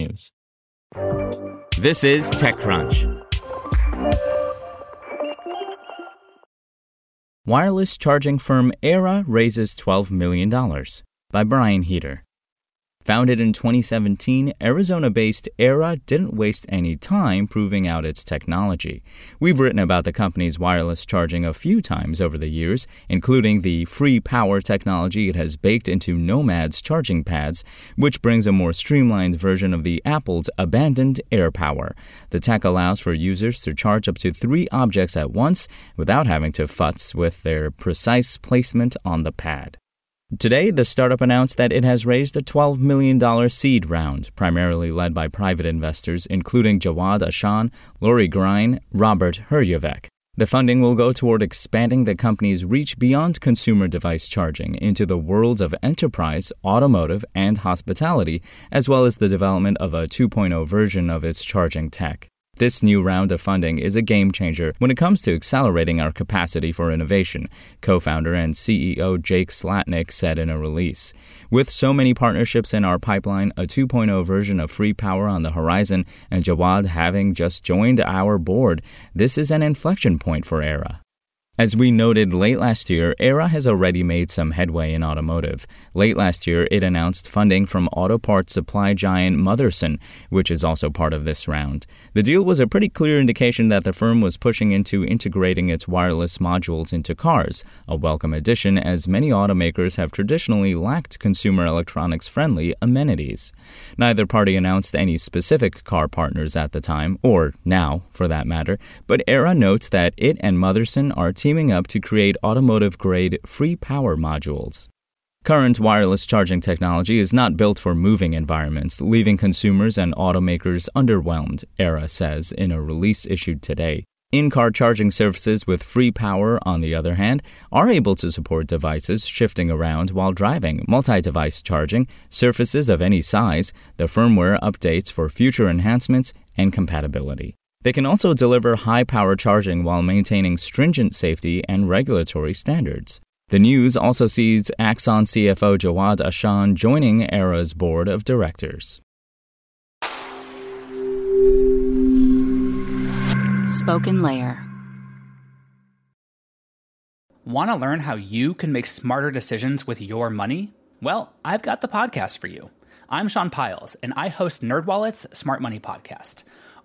technews. This is TechCrunch. Wireless charging firm Aira raises $12 million by Brian Heater. Founded in 2017, Arizona based Aira didn't waste any time proving out its technology. We've written about the company's wireless charging a few times over the years, including the FreePower technology it has baked into Nomad's charging pads, which brings a more streamlined version of the Apple's abandoned AirPower. The tech allows for users to charge up to three objects at once without having to futz with their precise placement on the pad. Today, the startup announced that it has raised a $12 million seed round, primarily led by private investors, including Jawad Ahsan, Lori Grein, Robert Herjavec. The funding will go toward expanding the company's reach beyond consumer device charging into the worlds of enterprise, automotive, and hospitality, as well as the development of a 2.0 version of its charging tech. This new round of funding is a game changer when it comes to accelerating our capacity for innovation, co founder and CEO Jake Slatnick said in a release. With so many partnerships in our pipeline, a 2.0 version of FreePower on the horizon, and Jawad having just joined our board, this is an inflection point for Aira. As we noted late last year, Aira has already made some headway in automotive. Late last year, it announced funding from auto parts supply giant Motherson, which is also part of this round. The deal was a pretty clear indication that the firm was pushing into integrating its wireless modules into cars, a welcome addition as many automakers have traditionally lacked consumer electronics friendly amenities. Neither party announced any specific car partners at the time, or now for that matter, but Aira notes that it and Motherson are teaming teaming up to create automotive grade FreePower modules. Current wireless charging technology is not built for moving environments, leaving consumers and automakers underwhelmed, Aira says in a release issued today. In car charging services with FreePower, on the other hand, are able to support devices shifting around while driving, multi device charging, surfaces of any size, the firmware updates for future enhancements, and compatibility. They can also deliver high power charging while maintaining stringent safety and regulatory standards. The news also sees Axon CFO Jawad Ahsan joining Aira's board of directors. Spoken Layer. Want to learn how you can make smarter decisions with your money? Well, I've got the podcast for you. I'm Sean Pyles, and I host NerdWallet's Smart Money Podcast